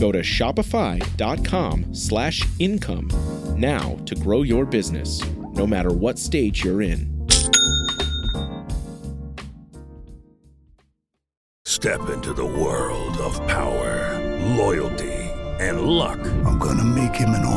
Go to shopify.com slash income now to grow your business, no matter what stage you're in. Step into the world of power, loyalty, and luck. I'm gonna make him an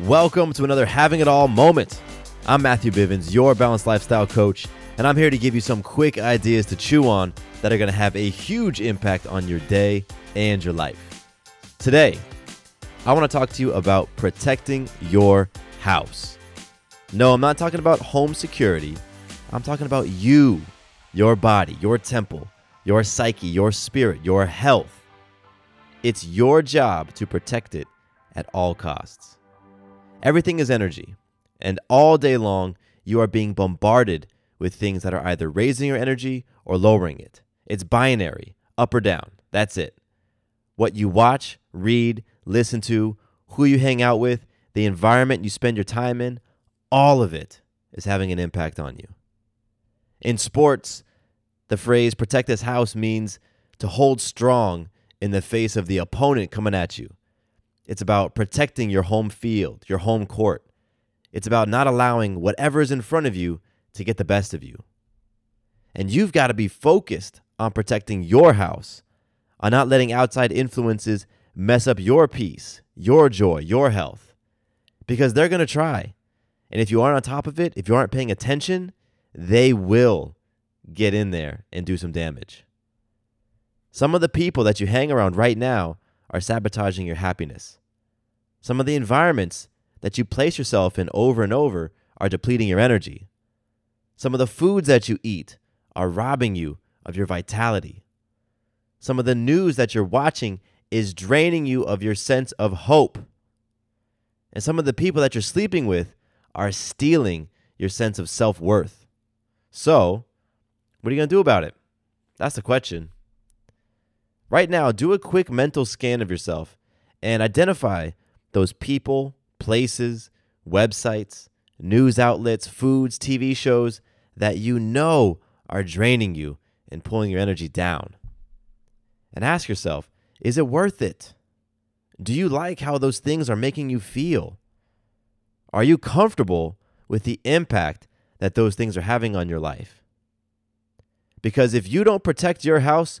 Welcome to another Having It All moment. I'm Matthew Bivens, your balanced lifestyle coach, and I'm here to give you some quick ideas to chew on that are going to have a huge impact on your day and your life. Today, I want to talk to you about protecting your house. No, I'm not talking about home security. I'm talking about you, your body, your temple, your psyche, your spirit, your health. It's your job to protect it at all costs. Everything is energy, and all day long, you are being bombarded with things that are either raising your energy or lowering it. It's binary, up or down. That's it. What you watch, read, listen to, who you hang out with, the environment you spend your time in, all of it is having an impact on you. In sports, the phrase protect this house means to hold strong in the face of the opponent coming at you. It's about protecting your home field, your home court. It's about not allowing whatever is in front of you to get the best of you. And you've got to be focused on protecting your house, on not letting outside influences mess up your peace, your joy, your health. Because they're going to try. And if you aren't on top of it, if you aren't paying attention, they will get in there and do some damage. Some of the people that you hang around right now are sabotaging your happiness. Some of the environments that you place yourself in over and over are depleting your energy. Some of the foods that you eat are robbing you of your vitality. Some of the news that you're watching is draining you of your sense of hope. And some of the people that you're sleeping with are stealing your sense of self worth. So, what are you going to do about it? That's the question. Right now, do a quick mental scan of yourself and identify those people, places, websites, news outlets, foods, TV shows that you know are draining you and pulling your energy down. And ask yourself is it worth it? Do you like how those things are making you feel? Are you comfortable with the impact that those things are having on your life? Because if you don't protect your house,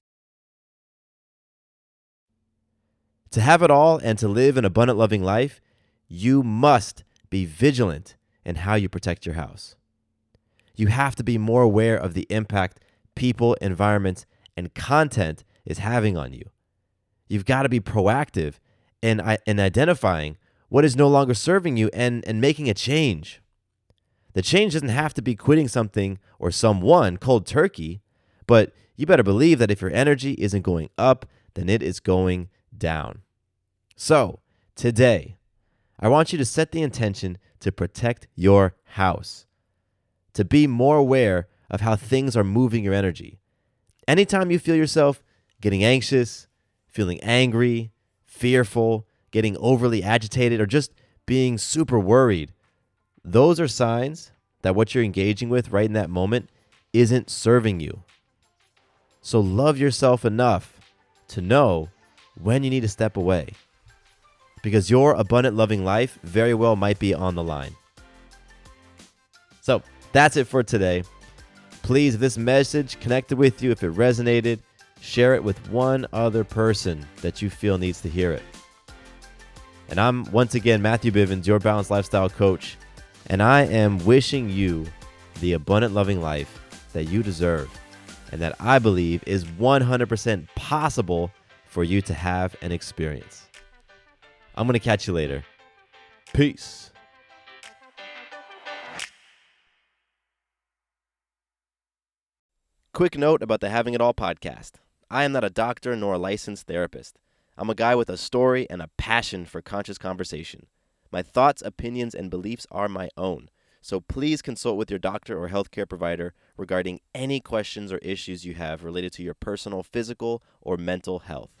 To have it all and to live an abundant, loving life, you must be vigilant in how you protect your house. You have to be more aware of the impact people, environments, and content is having on you. You've got to be proactive in, in identifying what is no longer serving you and, and making a change. The change doesn't have to be quitting something or someone cold turkey, but you better believe that if your energy isn't going up, then it is going down. So, today, I want you to set the intention to protect your house, to be more aware of how things are moving your energy. Anytime you feel yourself getting anxious, feeling angry, fearful, getting overly agitated, or just being super worried, those are signs that what you're engaging with right in that moment isn't serving you. So love yourself enough to know when you need to step away. Because your abundant, loving life very well might be on the line. So that's it for today. Please, if this message connected with you, if it resonated, share it with one other person that you feel needs to hear it. And I'm once again Matthew Bivens, your balanced lifestyle coach, and I am wishing you the abundant, loving life that you deserve and that I believe is 100% possible for you to have and experience. I'm going to catch you later. Peace. Quick note about the Having It All podcast. I am not a doctor nor a licensed therapist. I'm a guy with a story and a passion for conscious conversation. My thoughts, opinions, and beliefs are my own. So please consult with your doctor or healthcare provider regarding any questions or issues you have related to your personal physical or mental health.